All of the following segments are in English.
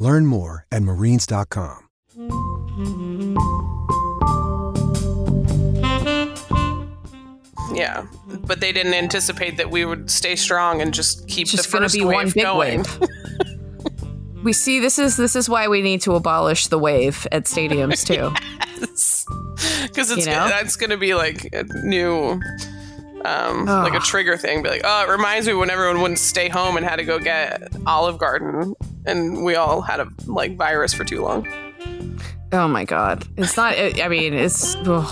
Learn more at marines.com. Yeah, but they didn't anticipate that we would stay strong and just keep It's just the going first be wave one big going. wave. we see this is this is why we need to abolish the wave at stadiums too. because it's You know? that's going to be like a new um like a trigger thing be like oh it reminds me when everyone wouldn't stay home and had to go get olive garden and we all had a like virus for too long Oh my god, it's not. I mean, it's. ugh.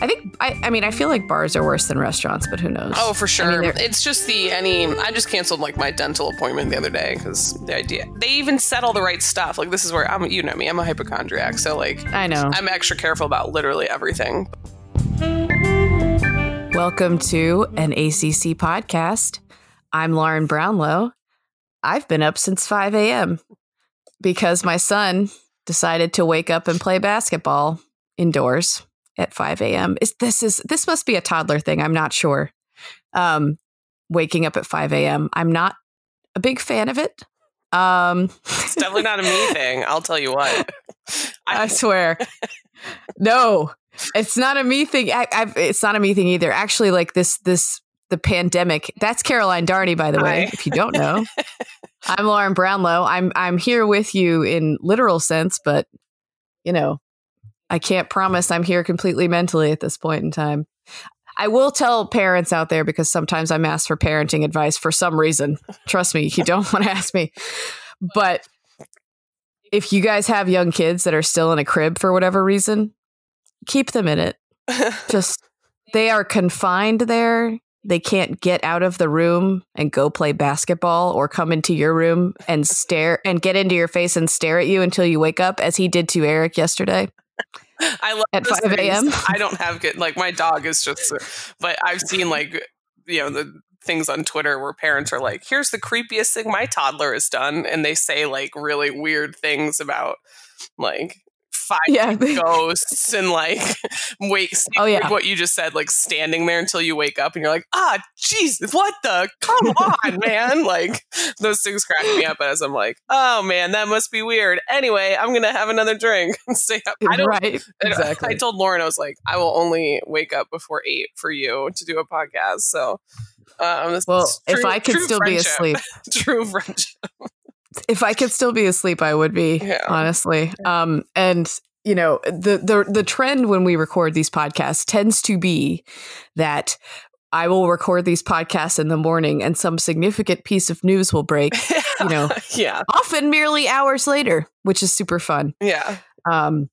I think. I, I mean, I feel like bars are worse than restaurants, but who knows? oh for sure I mean, it's just the any i just canceled like my dental appointment the other day because the idea they even said all the right stuff like this is where i'm you know me i'm a hypochondriac so like I know. i'm extra careful about literally everything Welcome to an ACC podcast. I'm Lauren Brownlow. I've been up since 5 a.m. because my son decided to wake up and play basketball indoors at 5 a.m. Is this is this must be a toddler thing? I'm not sure. Um, waking up at 5 a.m. I'm not a big fan of it. Um, it's definitely not a me thing i'll tell you what I swear. no, it's not a me thing. I, I've, it's not a me thing either. Actually, like this, this, the pandemic. That's Caroline Darney, by the way. If you don't know, I'm Lauren Brownlow. I'm, I'm here with you in literal sense, but you know, I can't promise I'm here completely mentally at this point in time. I will tell parents out there because sometimes I'm asked for parenting advice for some reason. Trust me, you don't want to ask me. But if you guys have young kids that are still in a crib for whatever reason, keep them in it. Just they are confined there. They can't get out of the room and go play basketball or come into your room and stare and get into your face and stare at you until you wake up, as he did to Eric yesterday. I love At 5 a.m.? I don't have good like my dog is just but I've seen like you know the things on Twitter where parents are like, here's the creepiest thing my toddler has done and they say like really weird things about like five Yeah. ghosts and like wait Oh, yeah. what you just said, like standing there until you wake up and you're like, ah Jesus, what the come on, man. Like those things crack me up as I'm like, oh man, that must be weird. Anyway, I'm gonna have another drink and stay up. I don't right. Exactly. I told Lauren, I was like, I will only wake up before eight for you to do a podcast. So, um, well, is if I could true still be asleep, true friendship. If I could still be asleep, I would be Yeah. honestly. Um, and you know, the the the trend when we record these podcasts tends to be that I will record these podcasts in the morning, and some significant piece of news will break. You know, yeah, often merely hours later, which is super fun. yeah. Um,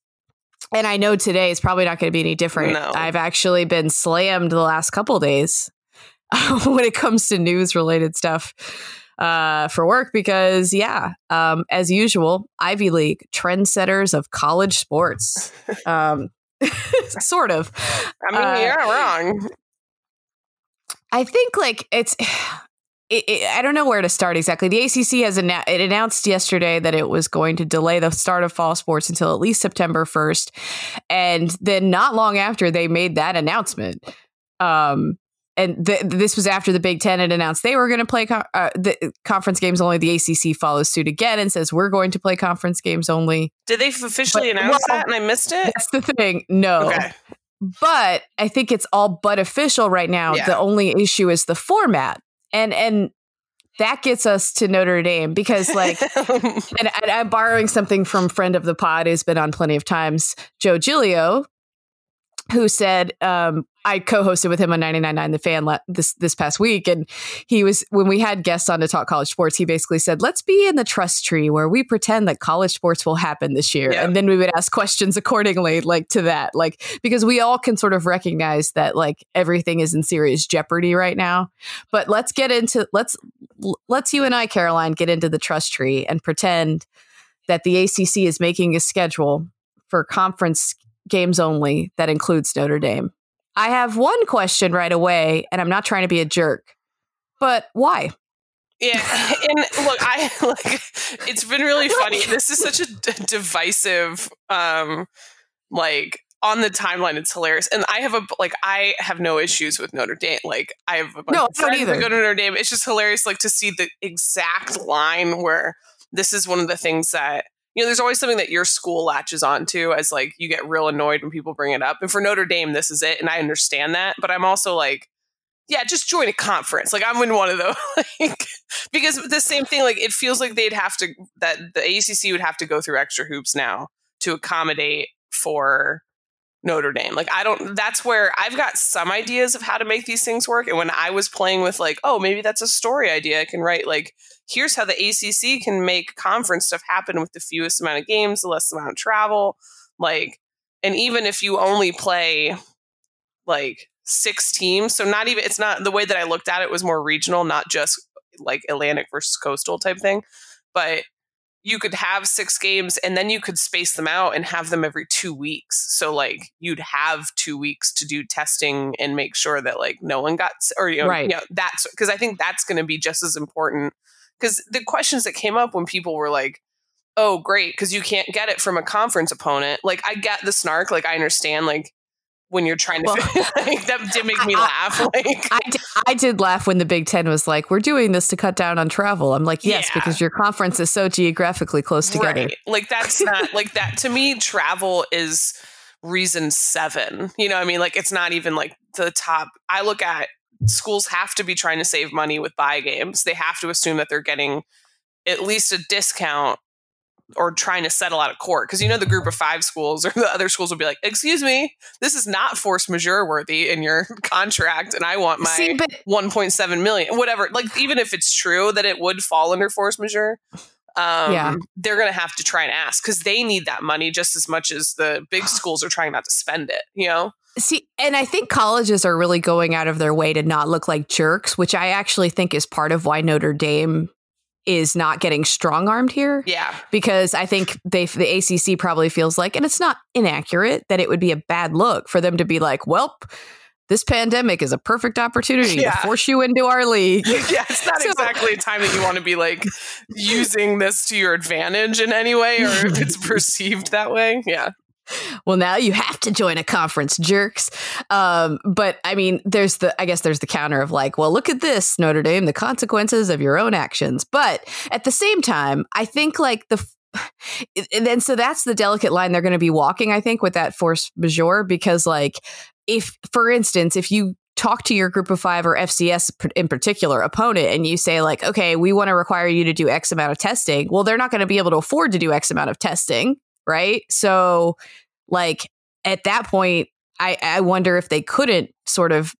and I know today is probably not going to be any different. No. I've actually been slammed the last couple days when it comes to news related stuff uh, for work because, yeah, um, as usual, Ivy League trendsetters of college sports. Um, sort of. I mean, Uh, you're wrong. I think like it's. It, it, I don't know where to start exactly. The ACC has annou- it announced yesterday that it was going to delay the start of fall sports until at least September 1st. And then not long after they made that announcement, um, and th- this was after the Big Ten had announced they were going to play co- uh, the conference games only. The ACC follows suit again and says we're going to play conference games only. Did they officially but- announce well- that and I missed it? That's the thing. No, Okay. but I think it's all but official right now. Yeah. The only issue is the format, and and that gets us to Notre Dame because like. And, and I'm borrowing something from friend of the pod who's been on plenty of times, Joe Giglio, who said um, I co-hosted with him on 99.9 The Fan this this past week, and he was when we had guests on to talk college sports. He basically said, "Let's be in the trust tree where we pretend that college sports will happen this year, Yeah. and then we would ask questions accordingly, like to that, like because we all can sort of recognize that like everything is in serious jeopardy right now. But let's get into let's let's you and I, Caroline, get into the trust tree and pretend." that the ACC is making a schedule for conference games only that includes Notre Dame. I have one question right away, and I'm not trying to be a jerk, but why? Yeah, and look, I like it's been really funny. This is such a d- divisive, um, like on the timeline. It's hilarious, and I have a like I have no issues with Notre Dame. Like I have a bunch No, of friends that go to Notre Dame. It's just hilarious, like to see the exact line where this is one of the things that you know. There's always something that your school latches onto as like you get real annoyed when people bring it up, and for Notre Dame, this is it, and I understand that. But I'm also like yeah, just join a conference. Like I'm in one of those, like because the same thing. Like it feels like they'd have to that the ACC would have to go through extra hoops now to accommodate for Notre Dame. Like I don't. That's where I've got some ideas of how to make these things work. And when I was playing with like, oh, maybe that's a story idea I can write. Like here's how the ACC can make conference stuff happen with the fewest amount of games, the less amount of travel. Like, and even if you only play like six teams. So not even it's not the way that I looked at it was more regional, not just like Atlantic versus coastal type thing. But you could have six games and then you could space them out and have them every two weeks. So like you'd have two weeks to do testing and make sure that like no one got or you know, Right. you know that's because I think that's going to be just as important. Because the questions that came up when people were like, "Oh, great," because you can't get it from a conference opponent. Like I get the snark. Like I understand. Like when you're trying to Well, like that did make me I- laugh. Like I did, I did laugh when the Big Ten was like, "We're doing this to cut down on travel." I'm like, "Yes, Yeah. because your conference is so geographically close together." Right. Like that's not like that to me travel is reason 7. You know what I mean? Like it's not even like the top. I look at schools have to be trying to save money with buy games. They have to assume that they're getting at least a discount or trying to settle out of court because you know the group of 5 schools or the other schools will be like, "Excuse me, this is not force majeure worthy in your contract and I want my See, but 1.7 million whatever like even if it's true that it would fall under force majeure um, Yeah. they're going to have to try and ask because they need that money just as much as the big schools are trying not to spend it you know See, and I think colleges are really going out of their way to not look like jerks, which I actually think is part of why Notre Dame is not getting strong armed here. yeah Because I think they the ACC probably feels like, and it's not inaccurate, that it would be a bad look for them to be like, "Welp, this pandemic is a perfect opportunity Yeah. to force you into our league." yeah it's not So- exactly a time that you want to be like using this to your advantage in any way or if it's perceived that way yeah well now you have to join a conference jerks. Um, but i mean there's the i guess there's the counter of like well look at this notre dame the consequences of your own actions. But at the same time i think like the and then so that's the delicate line they're going to be walking i think with that force majeure because like if for instance if you talk to your group of five or fcs in particular opponent and you say like okay we want to require you to do x amount of testing well they're not going to be able to afford to do x amount of testing right? So like at that point i i wonder if they couldn't sort of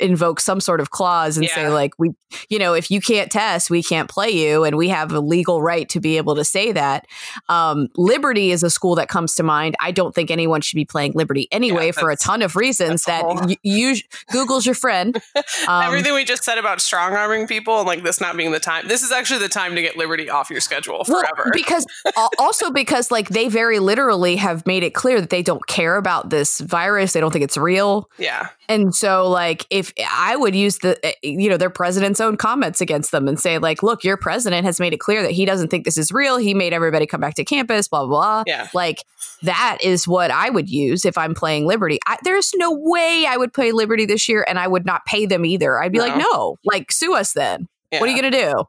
invoke some sort of clause and say like we you know if you can't test we can't play you and we have a legal right to be able to say that. Um liberty is a school that comes to mind. I don't think anyone should be playing liberty anyway for a ton of reasons that y- you google's your friend. Um, everything we just said about strong arming people and like this not being the time this is actually the time to get liberty off your schedule Well, forever. because also because like they very literally have made it clear that they don't care about this virus. They don't think it's real. yeah. And so like if I would use the uh, you know their president's own comments against them and say like look your president has made it clear that he doesn't think this is real. He made everybody come back to campus blah blah blah. Yeah. Like that is what I would use if I'm playing Liberty. I, there's no way I would play Liberty this year and I would not pay them either. I'd be like No. no, like sue us then. What are you going to do?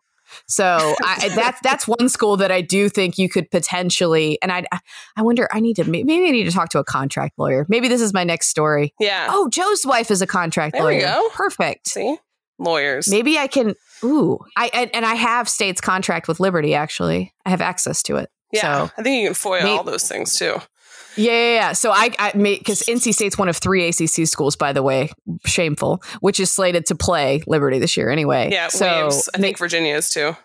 So I, that's that's one school that I do think you could potentially, and I I wonder I need to maybe I need to talk to a contract lawyer. Maybe this is my next story. yeah Oh, Joe's wife is a contract There lawyer. go. Perfect. see lawyers Maybe I can. Ooh, I and, and I have state's contract with Liberty. Actually, I have access to it. yeah So i think you can foil May- all those things too yeah, yeah, yeah. So I, I because NC State's one of three ACC schools, by the way, shameful, which is slated to play Liberty this year anyway. yeah so waves i think virginia is too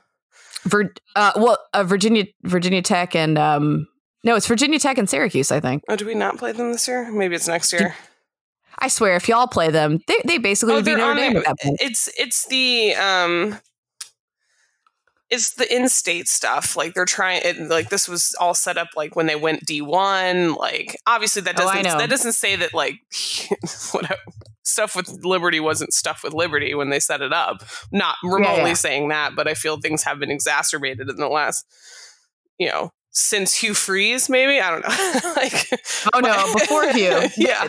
Vir, uh, well, uh, Virginia, Virginia Tech, and um, no, it's Virginia Tech and Syracuse. I think. oh do we not play them this year maybe it's next year I swear, if y'all play them, they, they basically Oh, would be Notre Dame there. at that point. It's it's the um it's the in-state stuff. Like they're trying. It, like this was all set up like when they went D one. Like obviously that Oh, doesn't know. that doesn't say that like what stuff with Liberty wasn't stuff with Liberty when they set it up. Not remotely yeah. saying that, but I feel things have been exacerbated in the last, you know, since Hugh Freeze. Maybe I don't know. like Oh no, before Hugh. yeah.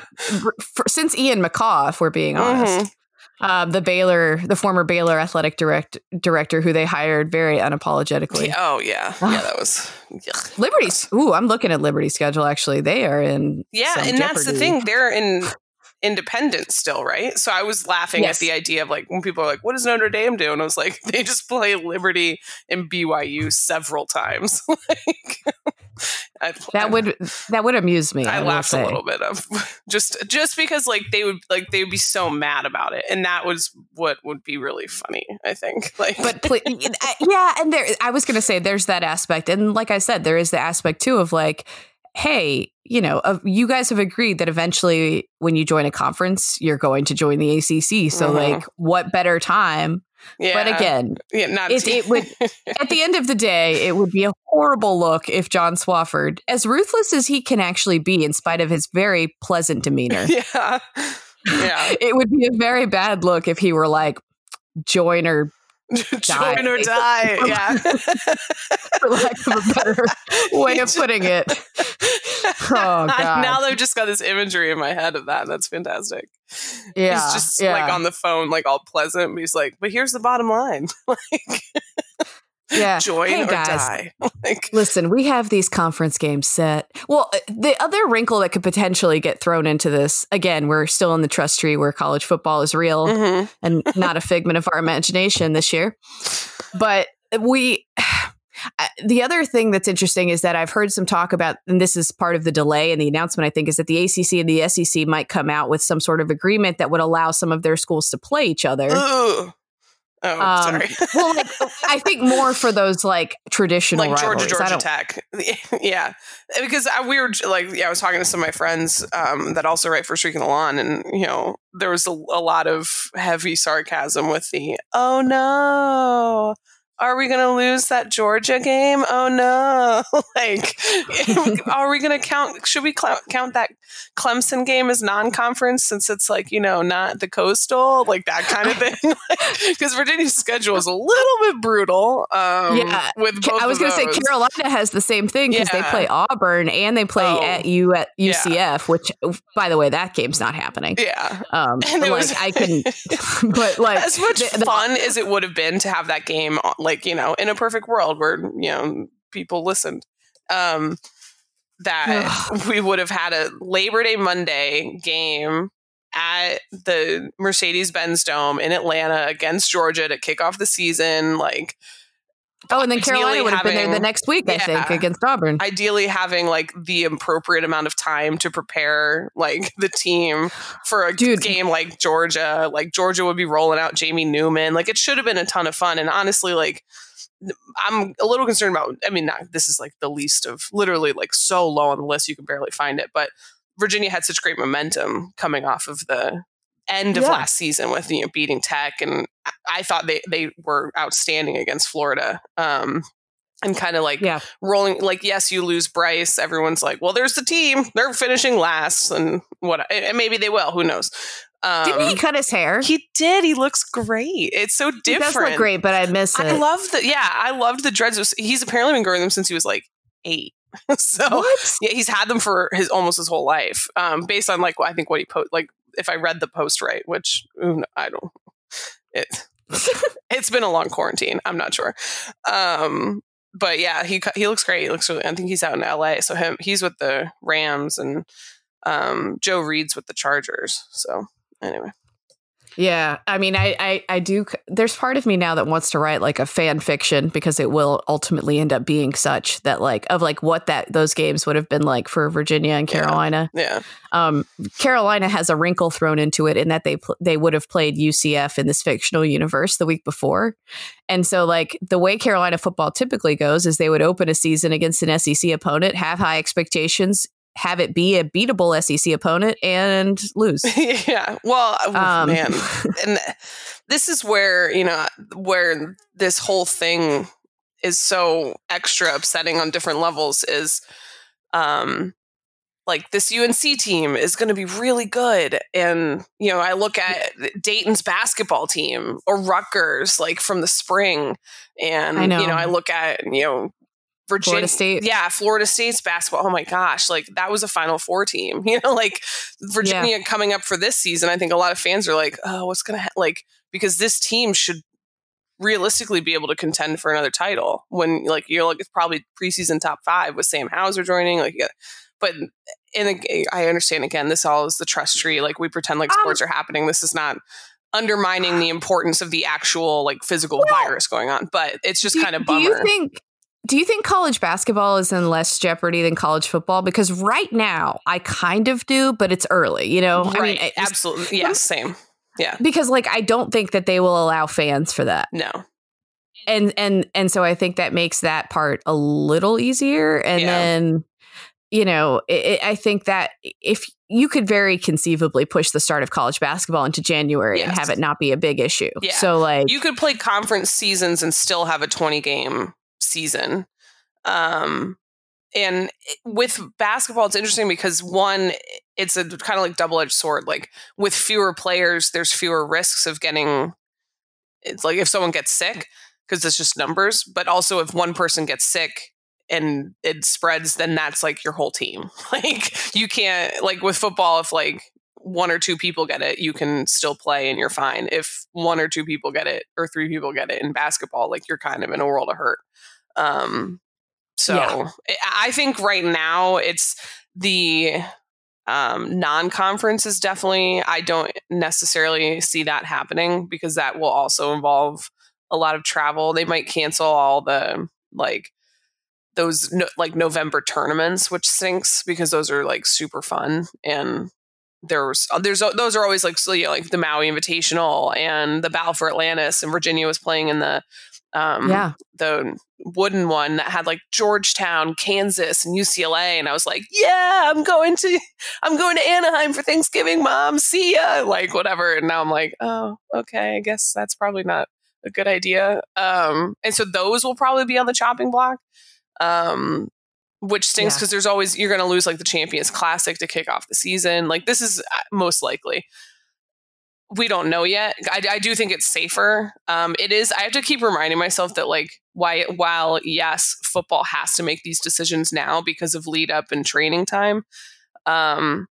Since Ian McCaw, if we're being honest. Mhm. Um, the Baylor, the former Baylor athletic direct, director, who they hired very unapologetically. Oh yeah, yeah. That was yuck. Liberty's. Ooh, I'm looking at Liberty schedule. Actually, they are in. yeah, some and that's the thing. They're in independent still, right? So I was laughing Yes. at the idea of like when people are like, "What does Notre Dame do?" And I was like, "They just play Liberty and BYU several times." like, I, That would that would amuse me. I, I, laughed a little bit of just just because like they would like they would be so mad about it, and that was what would be really funny. I think like, but pl- uh, yeah, and there I was going to say there's that aspect, and like I said, there is the aspect too of like, hey, you know, uh, you guys have agreed that eventually when you join a conference, you're going to join the ACC. So Mhm. like, what better time? yeah, But again, yeah, not it- it would- at the end of the day, it would be a horrible look if John Swofford, as ruthless as he can actually be, in spite of his very pleasant demeanor, yeah, yeah. it would be a very bad look if he were like, join or Join or die. Yeah. for lack of a better way of putting it. Oh, God. now I've just got this imagery in my head of that. And That's fantastic. Yeah. he's just yeah. like on the phone, like all pleasant, but he's like, but here's the bottom line. like yeah. join Hey, or guys. die. like Listen, we have these conference games set. Well, uh, the other wrinkle that could potentially get thrown into this, again, we're still in the trust tree where college football is real mhm. and not a figment of our imagination this year. But we, uh, the other thing that's interesting is that I've heard some talk about, and this is part of the delay in the announcement, I think, is that the ACC and the SEC might come out with some sort of agreement that would allow some of their schools to play each other. Ooh. Oh, Um, sorry. well, like, I think more for those like traditional like Georgia, rivalries. Georgia Tech. yeah. Because I, we were like, yeah, I was talking to some of my friends um, that also write for Streaking the Lawn, and, you know, there was a, a lot of heavy sarcasm with the, oh no, are we going to lose that Georgia game? Oh no. like, are we going to count, should we cl- count that Clemson game as non conference since it's like, you know, not the coastal? Like that kind of thing. Because Virginia's schedule is a little bit brutal. Um, Yeah. With both I was going to say Carolina has the same thing because they play Auburn and they play Oh. at U at Yeah. UCF, which, by the way, that game's not happening. Yeah. Um, And like was- I can, but like as much the- the- fun as it would have been to have that game, uh, like, you know, in a perfect world where, you know, people listened, um, that we would have had a Labor Day Monday game at the Mercedes Benz Dome in Atlanta against Georgia to kick off the season. Like, Oh, and then Carolina would have been there the next week, I think, against Auburn. ideally having like the appropriate amount of time to prepare like the team for a Dude. game like Georgia. Like Georgia would be rolling out Jamie Newman. Like it should have been a ton of fun. And honestly, like I'm a little concerned about I mean, not this is like the least of literally like so low on the list you can barely find it, but Virginia had such great momentum coming off of the end of Yeah. last season with you know beating Tech, and I- thought they they were outstanding against Florida. Um, and kind of like Yeah. rolling like yes you lose bryce everyone's like well there's the team they're finishing last and what and maybe they will who knows um, Didn't he cut his hair? he did he looks great it's so different He does look great, but I miss it. i love the yeah i loved the dreads he's apparently been growing them since he was like eight so what? yeah he's had them for his almost his whole life um based on like i think what he put like if i read the post right which i don't it it's been a long quarantine. I'm not sure. Um, but yeah, he he looks great. He looks really. I think he's out in L.A. So him he's with the Rams and um, Joe Reed's with the Chargers. So anyway, Yeah, I mean, I, I, I do. There's part of me now that wants to write like a fan fiction because it will ultimately end up being such that like of like what that those games would have been like for Virginia and Yeah. Carolina. yeah, Um, Carolina has a wrinkle thrown into it in that they pl- they would have played UCF in this fictional universe the week before, and so like the way Carolina football typically goes is they would open a season against an SEC opponent, have high expectations, have it be a beatable SEC opponent, and lose. yeah. Well, oh, Um, man, and this is where you know where this whole thing is so extra upsetting on different levels is um like this UNC team is going to be really good and you know I look at Dayton's basketball team or Rutgers like from the spring and know. you know I look at you know Virginia Florida State. yeah Florida State's basketball oh my gosh like that was a final four team you know like Virginia coming up for this season I think a lot of fans are like oh what's going to ha-? like because this team should realistically be able to contend for another title when like you're like it's probably preseason top five with Sam Hauser joining like yeah. but and I understand again this all is the trust tree like we pretend like Um, sports are happening this is not undermining the importance of the actual like physical Well, virus going on but it's just Do- kind of Do bummer you think? Do you think college basketball is in less jeopardy than college football? Because right now, I kind of do, but it's early. You know, right I mean, absolutely yes same yeah because like I don't think that they will allow fans for that, no and and and so I think that makes that part a little easier. And Yeah. then, you know, it, it- I think that if you could very conceivably push the start of college basketball into January and have it not be a big issue, Yeah. so like you could play conference seasons and still have a 20 game season. Um and with basketball it's interesting because one it's a kind of like double-edged sword like with fewer players there's fewer risks of getting it's like if someone gets sick because it's just numbers but also if one person gets sick and it spreads then that's like your whole team. Like you can't like with football if like one or two people get it you can still play and you're fine. If one or two people get it or three people get it in basketball like you're kind of in a world of hurt. Um so Yeah. I- think right now it's the um, non-conference is definitely i don't necessarily see that happening because that will also involve a lot of travel. They might cancel all the like those no, like november tournaments which stinks because those are like super fun and there's there's those are always like so, you know, like the maui invitational and the battle for atlantis and virginia was playing in the um yeah, the wooden one that had like Georgetown, Kansas, and UCLA, and I was like, "Yeah, I'm going to, I'm going to Anaheim for Thanksgiving, Mom. See ya!" Like whatever. And now I'm like, "Oh, okay. I guess that's probably not a good idea." Um, and so those will probably be on the chopping block, um, which stinks Yeah. because there's always you're going to lose like the Champions Classic to kick off the season. Like this is uh, most likely we don't know yet. I, I do think it's safer. Um, it is. I have to keep reminding myself that like why while yes, football has to make these decisions now because of lead up and training time. Um,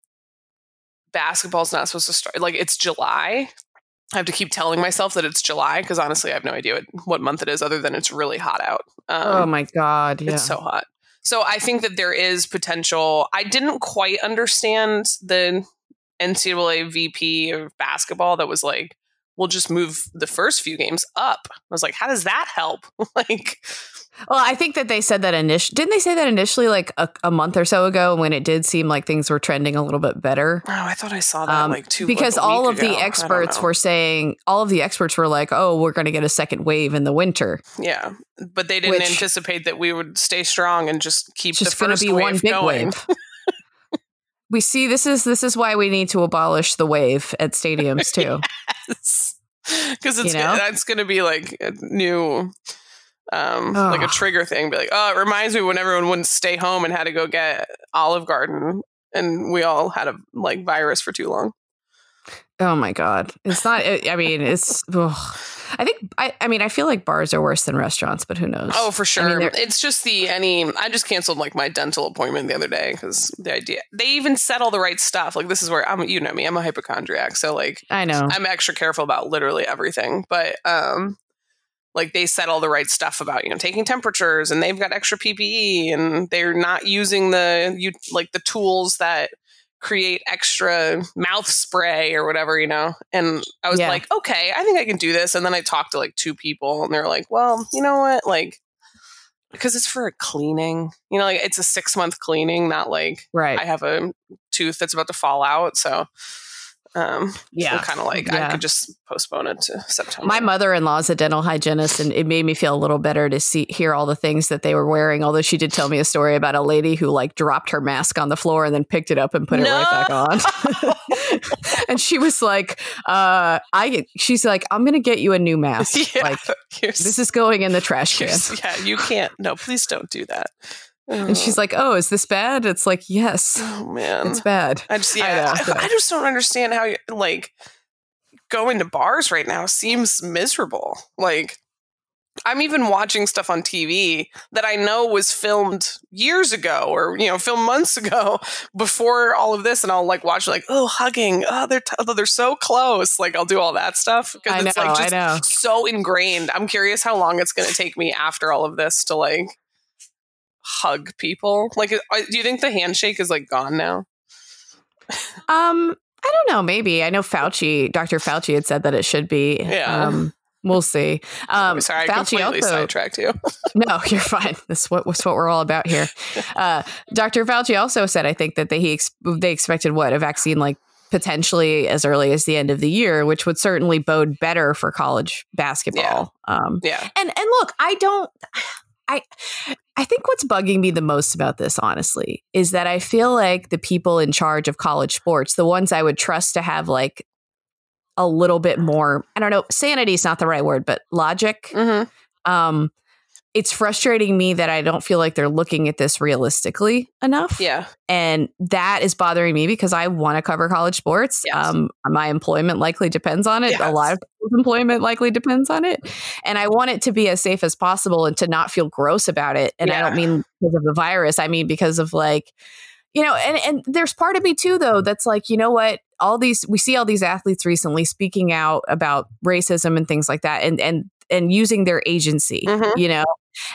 basketball's not supposed to start like it's July. I have to keep telling myself that it's July because honestly, I have no idea what, what month it is other than it's really hot out. Um, oh my god, yeah. it's so hot. So I think that there is potential. I didn't quite understand the NCAA VP of basketball that was like, we'll just move the first few games up. I was like, how does that help? like, Well, I think that they said that initially. Didn't they say that initially, like a, a month or so ago, when it did seem like things were trending a little bit better? oh, I thought I saw that Um, like two because like, all of ago. The experts were saying, all of the experts were like, "Oh, we're going to get a second wave in the winter. yeah, but they didn't Which- anticipate that we would stay strong and just keep the just going to first be wave one big going. wave." we see this is this is why we need to abolish the wave at stadiums too. because it's You know? that's going to be like a new um like a trigger thing be like oh it reminds me when everyone wouldn't stay home and had to go get olive garden and we all had a like virus for too long oh my god, it's not. I mean, it's. ugh. I think. I, I mean, I feel like bars are worse than restaurants, but who knows? oh for sure they're- it's just the any i just canceled like my dental appointment the other day because the idea they even said all the right stuff like this is where i'm you know me i'm a hypochondriac so like I know. I'm extra careful about literally everything, but um like they said all the right stuff about you know taking temperatures and they've got extra PPE and they're not using the you like the tools that create extra mouth spray or whatever, you know. And I was Yeah. like, okay, I think I can do this. And then I talked to like two people and they're like, well, you know what? Like because it's for a cleaning, you know, like it's a six month cleaning, not like right. I have a tooth that's about to fall out. So Um, Yeah. kind of like I could just postpone it to September. My mother-in-law is a dental hygienist, and it made me feel a little better to see hear all the things that they were wearing. Although she did tell me a story about a lady who like dropped her mask on the floor and then picked it up and put it right back on. and she was like, uh, "I," she's like, "I'm gonna get you a new mask. yeah, Like this is going in the trash can." yeah, you can't. No, please don't do that. And she's like, "Oh, is this bad?" It's like, "Yes, oh man, it's bad." I just I yeah, know. I, I just don't understand how you like going to bars right now seems miserable. Like I'm even watching stuff on TV that I know was filmed years ago or you know filmed months ago before all of this, and I'll like watch like oh hugging, oh they're t- oh, they're so close. Like I'll do all that stuff I because know, it's like I just know. so ingrained. I'm curious how long it's going to take me after all of this to like hug people. Like, do you think the handshake is like gone now? Um, I don't know. Maybe I know Fauci, Dr. Fauci had said that it should be. Yeah. Um, we'll see. Um, Sorry, I Fauci completely also. sidetracked you. No, you're fine. That's what that's what we're all about here. Uh, Dr. Fauci also said, I think that they he ex- they expected what a vaccine like potentially as early as the end of the year, which would certainly bode better for college basketball. Um, Yeah. and and look, I don't. I I think what's bugging me the most about this, honestly, is that I feel like the people in charge of college sports, the ones I would trust to have like a little bit more, I don't know, sanity is not the right word, but logic. Mm-hmm. Um, it's frustrating me that I don't feel like they're looking at this realistically enough. Yeah. And that is bothering me because I want to cover college sports. Yes. Um, my employment likely depends on it. A lot of people's employment likely depends on it. And I want it to be as safe as possible and to not feel gross about it. And I don't mean because of the virus. I mean because of like, you know, and, and there's part of me too, though, that's like, you know what? All these we see all these athletes recently speaking out about racism and things like that and and and using their agency, Mhm. you know.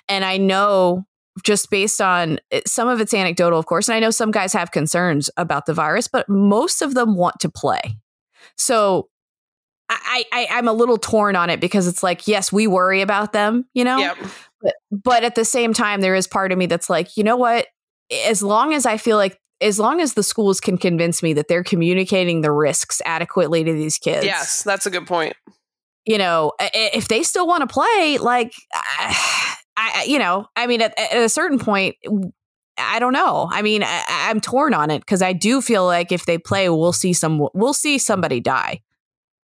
And I know just based on some of it's anecdotal, of course, and I know some guys have concerns about the virus, but most of them want to play. So I, I I'm a little torn on it because it's like, yes, we worry about them, you know, Yep. but, but at the same time, there is part of me that's like, you know what? As long as I feel like, as long as the schools can convince me that they're communicating the risks adequately to these kids, Yes, that's a good point. You know, if they still want to play, like, I, I, you know, I mean, at, at a certain point, I don't know. I mean, I, I'm torn on it because I do feel like if they play, we'll see some, we'll see somebody die.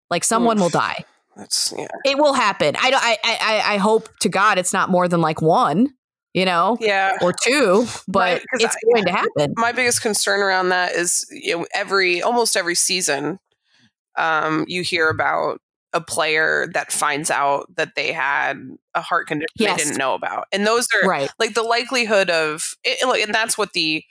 Like someone will die. That's yeah. It will happen. I don't. I, I. I hope to God it's not more than like one. You know, Yeah. or two, but Right, it's I- going to happen. My biggest concern around that is you know, every almost every season, um, you hear about a player that finds out that they had a heart condition Yes. they didn't know about, and those are Right. like the likelihood of it, and, that's what the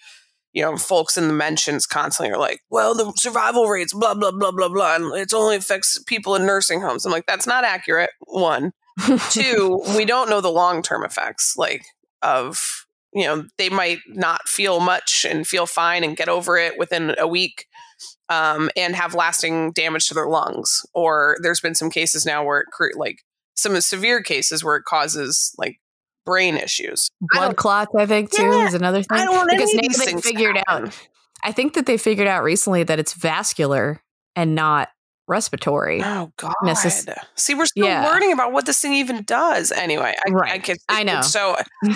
you know folks in the mentions constantly are like well the survival rates blah blah blah blah blah and it only affects people in nursing homes i'm like that's not accurate one two we don't know the long-term effects like of you know they might not feel much and feel fine and get over it within a week um, and have lasting damage to their lungs or there's been some cases now where it cre- like some of severe cases where it causes like brain issues Blood don't- clots, I think, too, Yeah, is another thing. i don't want because any now they figured out. I think that they figured out recently that it's vascular and not respiratory. Oh God! See, we're still Yeah. learning about what this thing even does. Anyway, I, Right. I, can, I know. So, you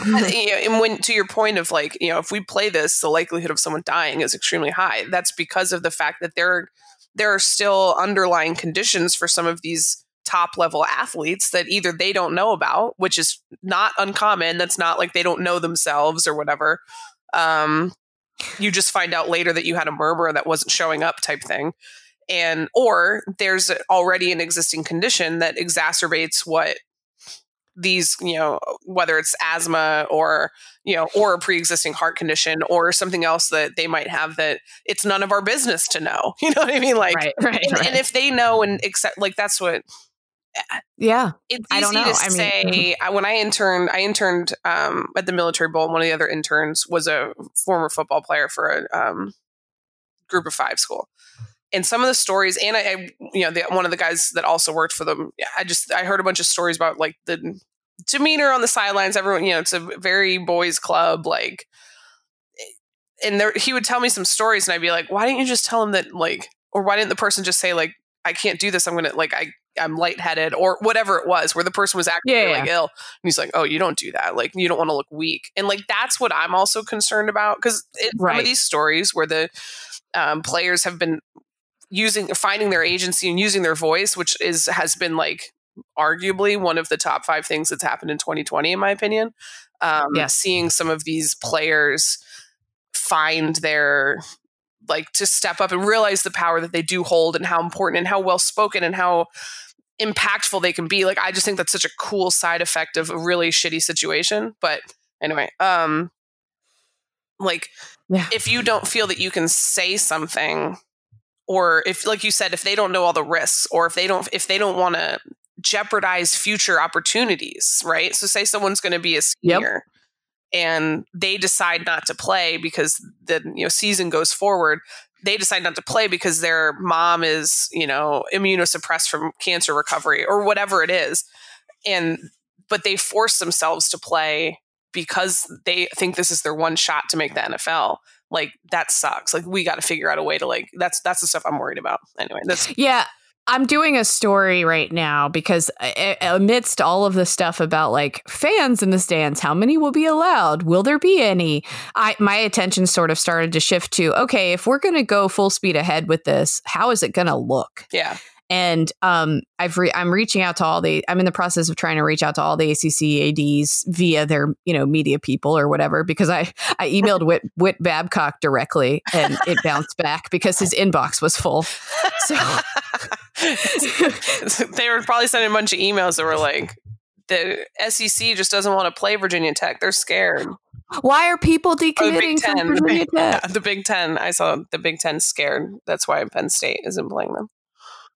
know, and when to your point of like, you know, if we play this, the likelihood of someone dying is extremely high. That's because of the fact that there, there are still underlying conditions for some of these top level athletes that either they don't know about, which is not uncommon. That's not like they don't know themselves or whatever. Um, you just find out later that you had a murmur that wasn't showing up type thing and or there's already an existing condition that exacerbates what these you know whether it's asthma or you know or a pre-existing heart condition or something else that they might have that it's none of our business to know you know what i mean like right, right, and, right. and if they know and accept like that's what yeah, it's I don't know. to I mean- say. I, when I interned, I interned um, at the military bowl. and One of the other interns was a former football player for a um, group of five school. And some of the stories, and I, I you know, the, one of the guys that also worked for them, I just I heard a bunch of stories about like the demeanor on the sidelines. Everyone, you know, it's a very boys' club, like, and there he would tell me some stories, and I'd be like, why didn't you just tell him that like or why didn't the person just say like I can't do this. I'm gonna like I I'm lightheaded or whatever it was, where the person was actually Yeah, like ill. And he's like, Oh, you don't do that. Like you don't want to look weak. And like that's what I'm also concerned about. Cause in some of these stories where the um, players have been using finding their agency and using their voice, which is has been like arguably one of the top five things that's happened in 2020, in my opinion. Um Yes. seeing some of these players find their like to step up and realize the power that they do hold and how important and how well spoken and how impactful they can be like i just think that's such a cool side effect of a really shitty situation but anyway um like Yeah. if you don't feel that you can say something or if like you said if they don't know all the risks or if they don't if they don't want to jeopardize future opportunities right so say someone's going to be a Yep. and they decide not to play because the you know season goes forward they decide not to play because their mom is you know immunosuppressed from cancer recovery or whatever it is and but they force themselves to play because they think this is their one shot to make the NFL like that sucks like we got to figure out a way to like that's that's the stuff I'm worried about anyway that's Yeah. I'm doing a story right now because uh, amidst all of the stuff about like fans in the stands, how many will be allowed? Will there be any? I my attention sort of started to shift to okay, if we're going to go full speed ahead with this, how is it going to look? yeah And um, I've re- I'm reaching out to all the I'm in the process of trying to reach out to all the ACC ads via their you know media people or whatever because I I emailed Whit, Whit Babcock directly and it bounced back because his inbox was full. So they were probably sending a bunch of emails that were like the SEC just doesn't want to play Virginia Tech. They're scared. why are people Oh, the decommitting Big from Ten. Virginia Tech? the Big Ten. I saw the Big Ten scared. That's why Penn State isn't playing them.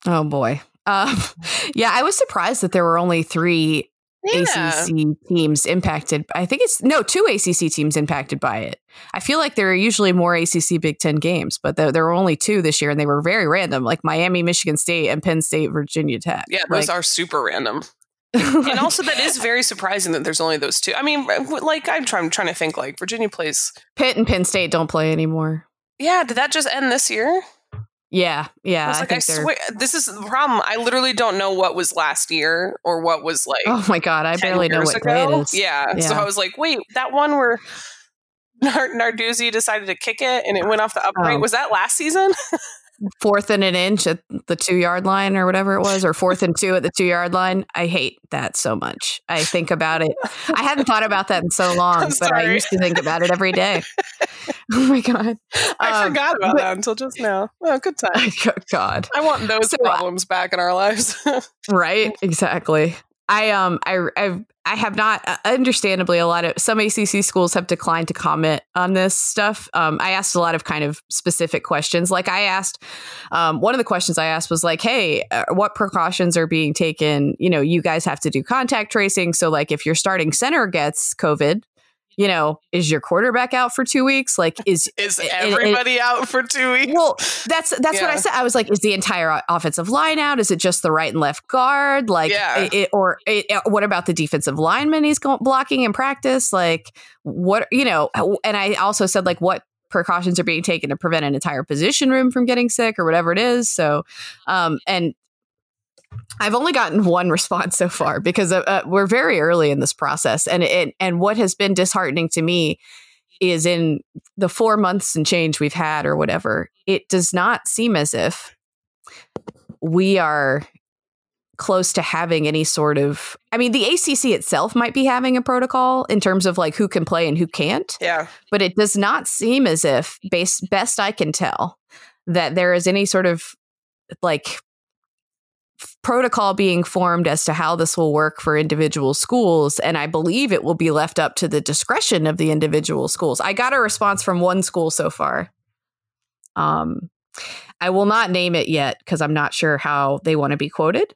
Oh boy. Um, yeah, I was surprised that there were only three ACC teams impacted. I think it's no two ACC teams impacted by it. I feel like there are usually more ACC Big Ten games, but there, there were only two this year, and they were very random, like Miami, Michigan State, and Penn State, Virginia Tech. Yeah, those Like- are super random. and also, that is very surprising that there's only those two. I mean, like I'm trying, I'm trying to think. Like Virginia plays. Pitt and Penn State don't play anymore. Yeah, did that just end this year? Yeah, yeah. I was like, I, think they're. swear, this is the problem. I literally don't know what was last year or what was like. Oh my god, I barely know what day it ago. is. Yeah. So I was like, wait, that one where Nard- Narduzzi decided to kick it and it went off the upright. Oh. Was that last season? Fourth and an inch at the two yard line or whatever it was, or fourth and two at the two yard line. I hate that so much. I think about it. I hadn't thought about that in so long, I'm but I used to think about it every day. oh my god. I Um, forgot about but- that until just now. Oh, good time. God. I want those So, uh, problems back in our lives. Right? Exactly. I um I I've, I have not uh, understandably a lot of some ACC schools have declined to comment on this stuff. Um, I asked a lot of kind of specific questions. Like I asked, um, one of the questions I asked was like, "Hey, uh, what precautions are being taken? You know, you guys have to do contact tracing. So like, if your starting center gets COVID, you know, is your quarterback out for two weeks? Like, is is it- it- everybody out for two weeks? well, that's that's what I said. I was like, is the entire offensive line out? Is it just the right and left guard? Like, Yeah. it, or it, what about the defensive lineman he's go- blocking in practice? Like, what you know? And I also said like, what precautions are being taken to prevent an entire position room from getting sick or whatever it is. So, um, and I've only gotten one response so far because uh, uh, we're very early in this process, and and and what has been disheartening to me is in the four months and change we've had or whatever, it does not seem as if we are close to having any sort of. I mean, the ACC itself might be having a protocol in terms of like who can play and who can't yeah. but it does not seem as if base best i can tell that there is any sort of like protocol being formed as to how this will work for individual schools and i believe it will be left up to the discretion of the individual schools. I got a response from one school so far. Um i will not name it yet because i'm not sure how they want to be quoted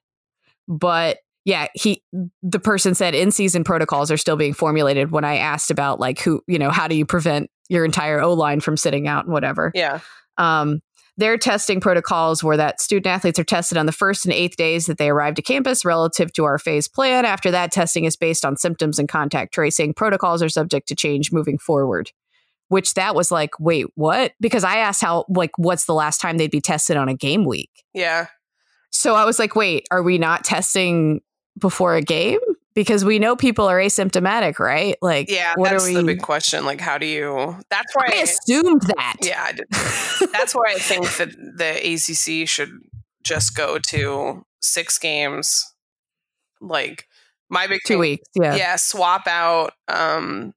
but yeah he the person said in season protocols are still being formulated when i asked about like who you know how do you prevent your entire o line from sitting out and whatever. Yeah. um, their testing protocols were that student athletes are tested on the first and eighth days that they arrive to campus relative to our phase plan. After that, testing is based on symptoms and contact tracing. Protocols are subject to change moving forward, which that was like, wait, what? Because I asked how, like, what's the last time they'd be tested on a game week? Yeah. So I was like, wait, are we not testing before a game? Because we know people are asymptomatic, right? Like, Yeah, what that's are we? the big question. Like, how do you? That's why. I assumed that. yeah, I did. that's why I think that the ACC should just go to six games. Like my big Two thing- weeks. Yeah. yeah swap out um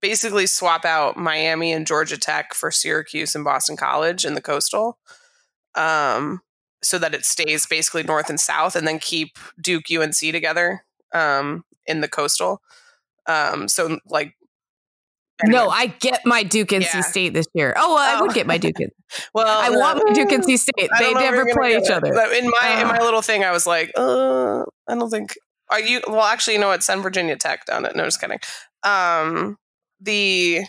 basically swap out miami and georgia tech for syracuse and boston college in the coastal um so that it stays basically north and south and then keep duke unc together um in the coastal um so like No. I get my Duke NC Yeah. State this year. Oh, well, I Oh. would get my Duke. Well I want my Duke NC State. They don't know if never play each other. But in my in Ah. my little thing, I was like, uh, I don't think. Are you? Well, actually, you know what? Send Virginia Tech down it. No, just kidding. Um, the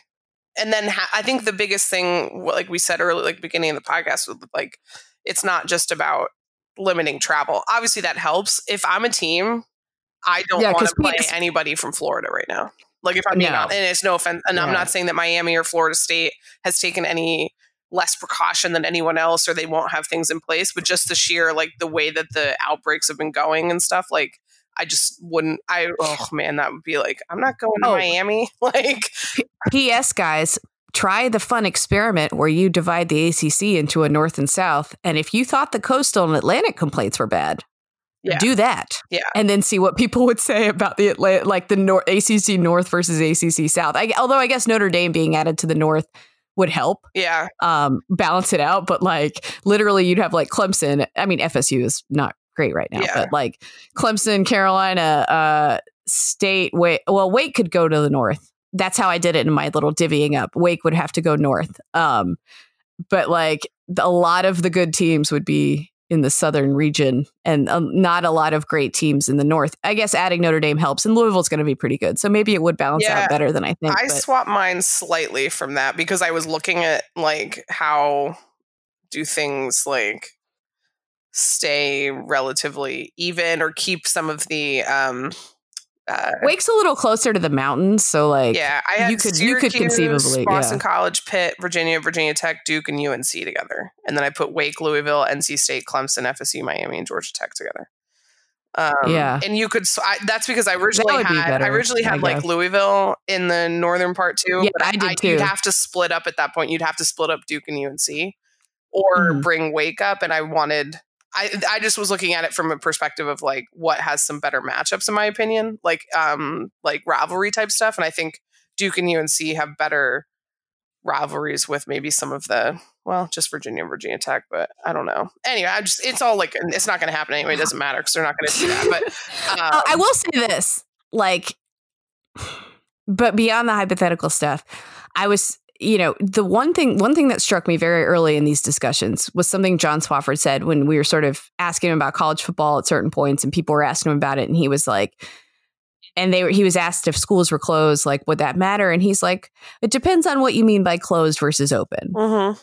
and then ha- I think the biggest thing, like we said earlier, like beginning of the podcast, was like it's not just about limiting travel. Obviously, that helps. If I'm a team, I don't Yeah, want to play anybody from Florida right now. Like if I'm being No. honest, and it's no offense, and I'm not saying that Miami or Florida State has taken any less precaution than anyone else or they won't have things in place but just the sheer like the way that the outbreaks have been going and stuff like i just wouldn't i oh man that would be like i'm not going to Oh. miami like P.S. Guys, try the fun experiment where you divide the ACC into a North and South, and if you thought the Coastal and Atlantic complaints were bad, Yeah. do that. Yeah. and then see what people would say about the Atlantic, like the North ACC North versus ACC South. I, although I guess Notre Dame being added to the North would help yeah um, balance it out, but like literally, you'd have like Clemson. I mean, FSU is not great right now, Yeah. but like Clemson, Carolina, uh, State, wait Well, Wake could go to the North. That's how I did it in my little divvying up. Wake would have to go north. Um, but like a lot of the good teams would be in the southern region and um, not a lot of great teams in the north. I guess adding Notre Dame helps, and Louisville's going to be pretty good. So maybe it would balance Yeah. out better than I think. i but- swapped mine slightly from that because i was looking at like how do things like stay relatively even or keep some of the um uh, Wake's a little closer to the mountains, so like yeah, I had you could- you could Syracuse, conceivably, Boston yeah. College, Pitt, Virginia, Virginia Tech, Duke, and UNC together, and then I put Wake, Louisville, NC State, Clemson, FSU, Miami, and Georgia Tech together. Um, Yeah. and you could. So I, that's because I originally be had. better, I originally I had like. Louisville in the northern part too. Yeah, but I did You'd have to split up at that point. You'd have to split up Duke and UNC, or Mhm. bring Wake up. And I wanted. I, I just was looking at it from a perspective of like what has some better matchups in my opinion, like um like rivalry type stuff, and I think Duke and UNC have better rivalries with maybe some of the well, just Virginia and Virginia Tech, but I don't know. Anyway, I just it's all like it's not going to happen anyway. It doesn't matter because they're not going to do that. But um, Uh, I will say this, like, but beyond the hypothetical stuff, I was, you know, the one thing, one thing that struck me very early in these discussions was something John Swofford said when we were sort of asking him about college football at certain points, and people were asking him about it, and he was like. And they were, he was asked if schools were closed, like, would that matter? And he's like, it depends on what you mean by closed versus open. mhm.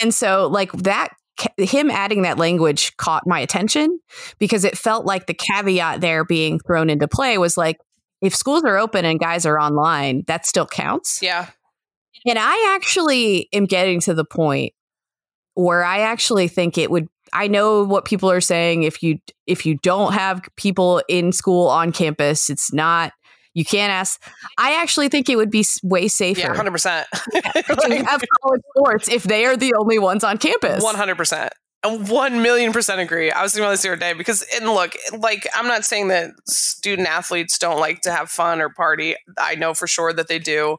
And so, like that, him adding that language caught my attention because it felt like the caveat there being thrown into play was like, if schools are open and guys are online, that still counts. yeah, And I actually am getting to the point where I actually think it would. I know what people are saying. If you if you don't have people in school on campus, it's not. You can't ask. I actually think it would be way safer yeah, hundred percent, to have college sports if they are the only ones on campus. one hundred percent. And one million percent agree. I was thinking about this the other day because, and look, like I'm not saying that student athletes don't like to have fun or party. I know for sure that they do.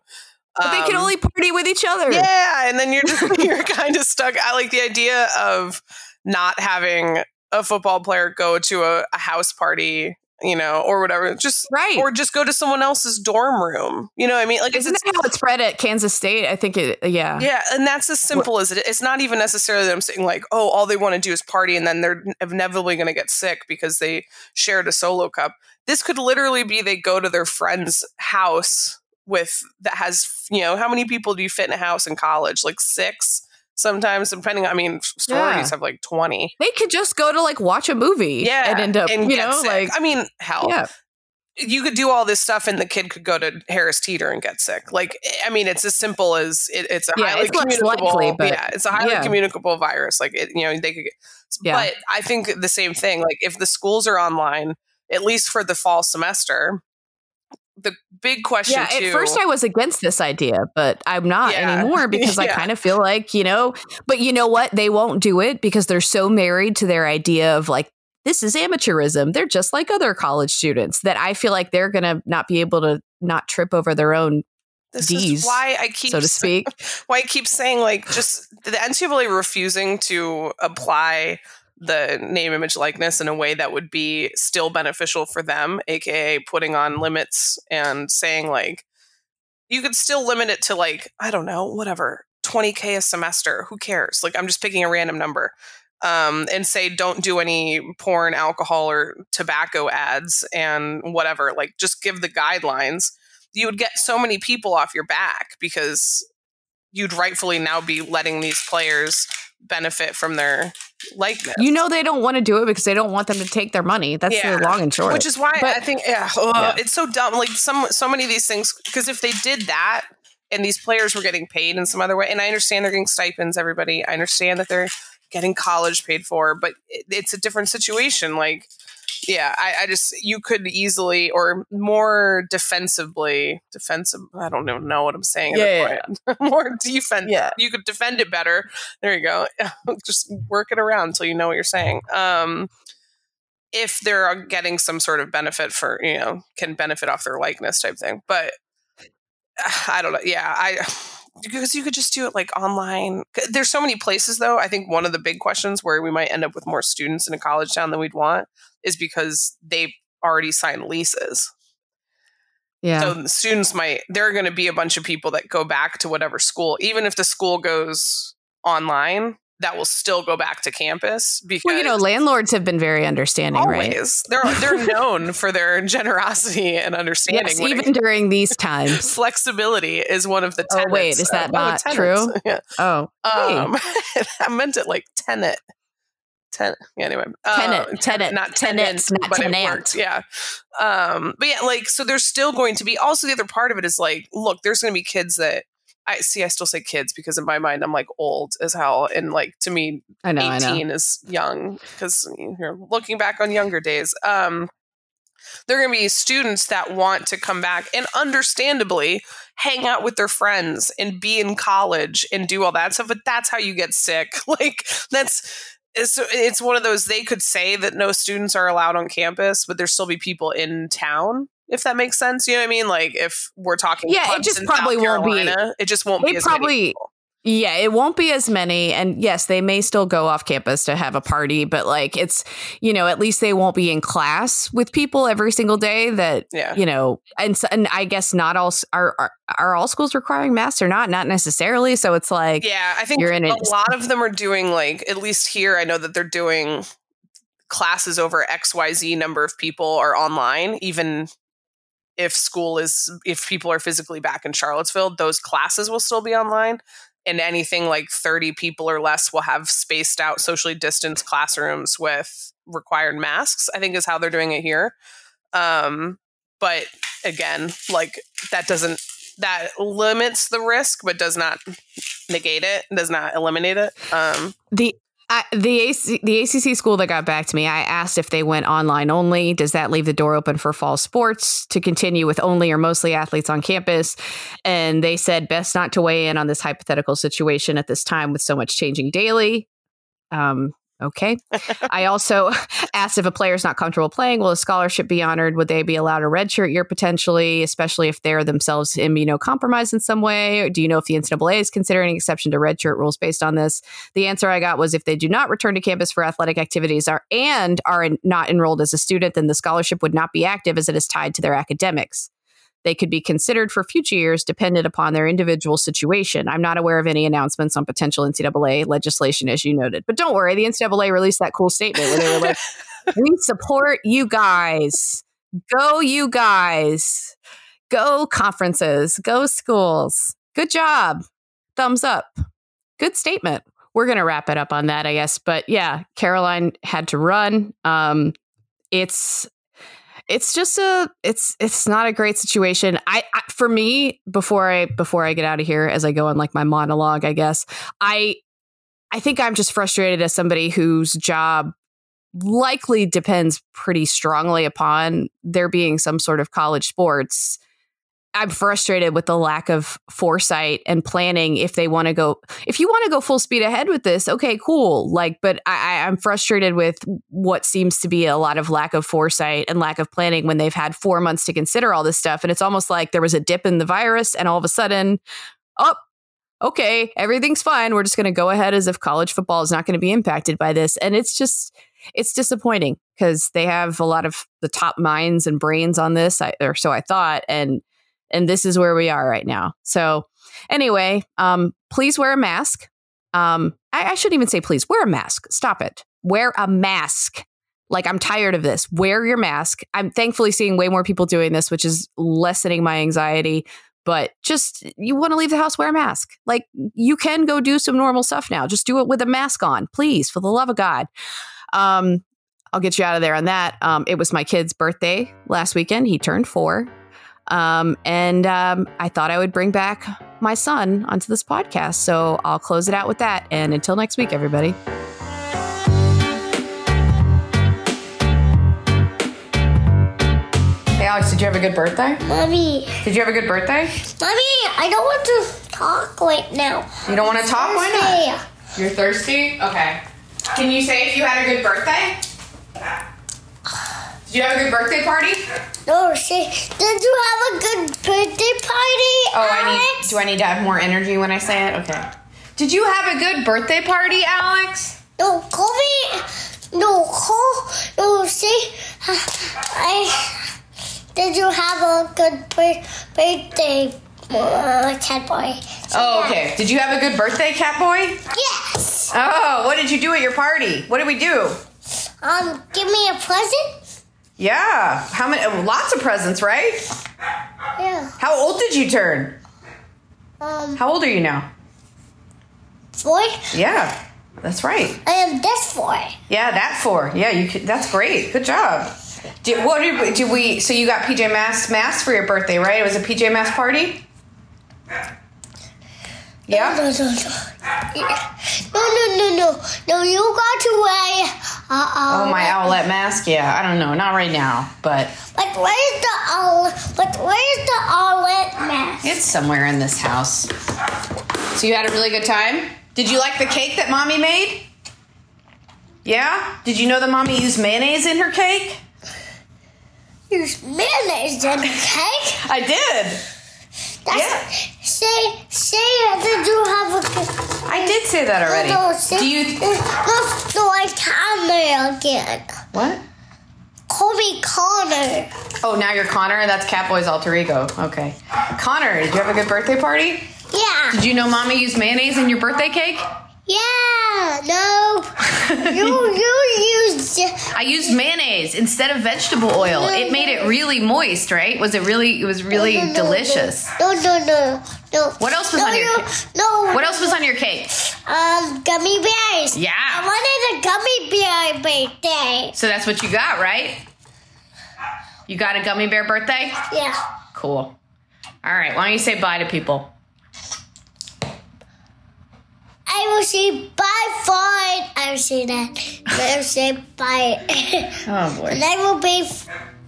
But they can Um, only party with each other. Yeah, and then you're just, you're kind of stuck. I like the idea of not having a football player go to a, a house party, you know, or whatever. Just Right. or just go to someone else's dorm room. You know what I mean? Like Isn't it's, that how it's spread at Kansas State? I think it, yeah. yeah, and that's as simple as it. It's not even necessarily that I'm saying like, oh, all they want to do is party, and then they're inevitably going to get sick because they shared a solo cup. This could literally be they go to their friend's house with that has you know how many people do you fit in a house in college? Like six sometimes, depending. I mean, sororities Yeah. have like twenty. They could just go to like watch a movie Yeah, and end up, you know, sick. like, I mean, hell, yeah. you could do all this stuff and the kid could go to Harris Teeter and get sick. Like, eh, I mean, it's as simple as it, it's a Yeah, highly it's communicable. likely, but- yeah, it's a highly yeah. communicable virus. Like, it, you know, they could. Get, Yeah. But I think the same thing. Like, if the schools are online, at least for the fall semester, the big question. Yeah, too, at first I was against this idea, but I'm not Yeah. anymore because I kind of feel like, you know, but you know what? They won't do it because they're so married to their idea of like, this is amateurism. They're just like other college students that I feel like they're going to not be able to not trip over their own, this D's, is why I keep so to speak. why I keep saying like just the NCAA refusing to apply the name, image, likeness in a way that would be still beneficial for them, aka putting on limits and saying like you could still limit it to like I don't know whatever 20k a semester. Who cares? Like I'm just picking a random number. Um, and say don't do any porn, alcohol, or tobacco ads and whatever. Like just give the guidelines. You would get so many people off your back because you'd rightfully now be letting these players benefit from their likeness. You know, they don't want to do it because they don't want them to take their money. That's Yeah. the long and short. which is why But- I think yeah, ugh, Yeah. it's so dumb. Like some so many of these things because if they did that and these players were getting paid in some other way, and I understand they're getting stipends, everybody. I understand that they're getting college paid for, but it, it's a different situation. Like, yeah, I, I just you could easily or more defensively defensive. I don't even know what I'm saying. Yeah, this more defense. Yeah. you could defend it better. There you go. just work it around until you know what you're saying. Um, if they're getting some sort of benefit for you know can benefit off their likeness type thing but i don't know yeah i because you could just do it like online there's so many places though i think one of the big questions where we might end up with more students in a college town than we'd want is because they've already signed leases yeah. so students might there are going to be a bunch of people that go back to whatever school even if the school goes online that will still go back to campus because well, you know, landlords have been very understanding, right? Always. They're they're known for their generosity and understanding. Yes, it- even during these times. flexibility is one of the Oh, tenets. wait, is that of- oh, not true? Yeah. Oh. Um, I meant it like tenet. Ten. Anyway, Tenet, Uh, tenet, not tenets, tenant, not but it worked. Yeah. Um, but yeah, like so, there's still going to be. Also, the other part of it is like, look, there's going to be kids that I see. I still say kids because in my mind, I'm like old as hell, and like to me, I know, I know. 18 is young because you're looking back on younger days. Um, there are going to be students that want to come back and understandably hang out with their friends and be in college and do all that stuff. But that's how you get sick. Like that's it's, it's one of those they could say that no students are allowed on campus, but there still be people in town. If that makes sense, you know what I mean. Like if we're talking, Yeah, it just probably South won't be- It just won't They be probably-. Yeah, it won't be as many. And yes, they may still go off campus to have a party, but like it's, you know, at least they won't be in class with people every single day that, Yeah. you know, and, and I guess not all, are, are, are all schools requiring masks or not? Not necessarily. So it's like, Yeah, I think you're in a it- lot of them are doing like at least here. I know that they're doing classes over X Y Z number of people are online, even if school is if people are physically back in Charlottesville. Those classes will still be online, and anything like thirty people or less will have spaced out, socially distanced classrooms with required masks. I think is how they're doing it here. Um, but again, like that doesn't that limits the risk, but does not negate it, does not eliminate it. Um, the, The AC, the ACC school that got back to me, I asked if they went online only. Does that leave the door open for fall sports to continue with only or mostly athletes on campus? And they said best not to weigh in on this hypothetical situation at this time with so much changing daily. Um, okay. I also asked if a player is not comfortable playing, will a scholarship be honored? Would they be allowed a redshirt year potentially, especially if they're themselves immunocompromised in some way? Do you know if the NCAA is considering an exception to redshirt rules based on this? The answer I got was if they do not return to campus for athletic activities are and are not enrolled as a student, then the scholarship would not be active as it is tied to their academics. They could be considered for future years dependent upon their individual situation. I'm not aware of any announcements on potential NCAA legislation, as you noted. But don't worry, the NCAA released that cool statement where they were like, we support you guys. Go, you guys. Go, conferences. Go, schools. Good job. Thumbs up. Good statement. We're going to wrap it up on that, I guess. But yeah, Caroline had to run. Um, it's it's just a it's it's not a great situation. I, I for me before I before I get out of here as I go on like my monologue, I guess I I think I'm just frustrated as somebody whose job likely depends pretty strongly upon there being some sort of college sports I'm frustrated with the lack of foresight and planning if they want to go if you want to go full speed ahead with this, okay, cool. Like, but I, I'm frustrated with what seems to be a lot of lack of foresight and lack of planning when they've had four months to consider all this stuff. And it's almost like there was a dip in the virus and all of a sudden, oh, okay, everything's fine. We're just going to go ahead as if college football is not going to be impacted by this. And it's just, it's disappointing because they have a lot of the top minds and brains on this, or so I thought. And and this is where we are right now. So, anyway, um, please wear a mask. Um, I, I shouldn't even say please wear a mask. Stop it. Wear a mask. Like I'm tired of this. Wear your mask. I'm thankfully seeing way more people doing this, which is lessening my anxiety. But just you want to leave the house, wear a mask. Like you can go do some normal stuff now. Just do it with a mask on, please, for the love of God. Um, I'll get you out of there on that. Um, it was my kid's birthday last weekend. He turned four. Um, and um, I thought I would bring back my son onto this podcast. So I'll close it out with that. And until next week, everybody. Hey, Alex, did you have a good birthday? Mommy. Did you have a good birthday? Mommy, I don't want to talk right now. You don't want to talk? Why not? You're thirsty? Okay. Can you say if you had a good birthday? Did you have a good birthday party? No, she. Did you have a good birthday party? Oh, I need. Do I need to have more energy when I say it? Okay. Did you have a good birthday party, Alex? No, me. No, call. No, see. I. Did you have a good birthday, uh, Catboy? So, oh, okay. Yeah. Did you have a good birthday, Catboy? Yes. Oh, what did you do at your party? What did we do? Um, give me a present. Yeah. How many? Lots of presents, right? Yeah. How old did you turn? Um. How old are you now? Four. Yeah, that's right. I am this four. Yeah, that four. Yeah, you. Could, that's great. Good job. Did, what did, did we? So you got PJ Masks mask for your birthday, right? It was a PJ Masks party. Yeah. No, no, no, no. No, no, no, no. No, you got to wear. Uh, oh, my Owlette mask. Yeah, I don't know, not right now, but. But where's the Owlette? But where's the Owlette mask? It's somewhere in this house. So you had a really good time. Did you like the cake that mommy made? Yeah. Did you know that mommy used mayonnaise in her cake? Used mayonnaise in the cake? I did. That's yeah. Say, say, did you have a? I did say that already. No, say, Do you? Th- no, I Connor again. What? Call me Connor. Oh, now you're Connor. That's Catboy's alter ego. Okay, Connor. Did you have a good birthday party? Yeah. Did you know Mommy used mayonnaise in your birthday cake? Yeah, no. you you used I used mayonnaise instead of vegetable oil. No, it made no. it really moist, right? Was it really it was really no, delicious. No, no, no. No. What else was on your? No. What else was on your cake? Um gummy bears. Yeah. I wanted a gummy bear birthday. So that's what you got, right? You got a gummy bear birthday? Yeah. Cool. All right, why don't you say bye to people? I will say bye fine. I will say that. I will say bye. oh boy. And I will be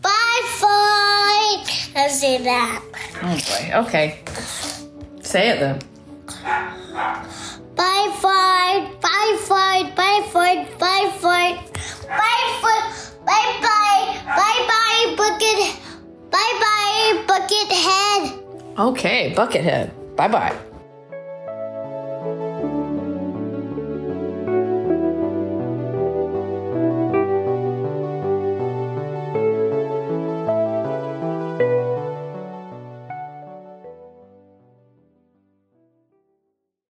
bye fine. I'll say that. Oh boy. Okay. Say it then. Bye fine. Bye fine. Bye fine. Bye fine. Bye fine. Bye bye. Bye bye. Bucket. Bye bye. Bucket head. Okay, bucket head. Bye bye.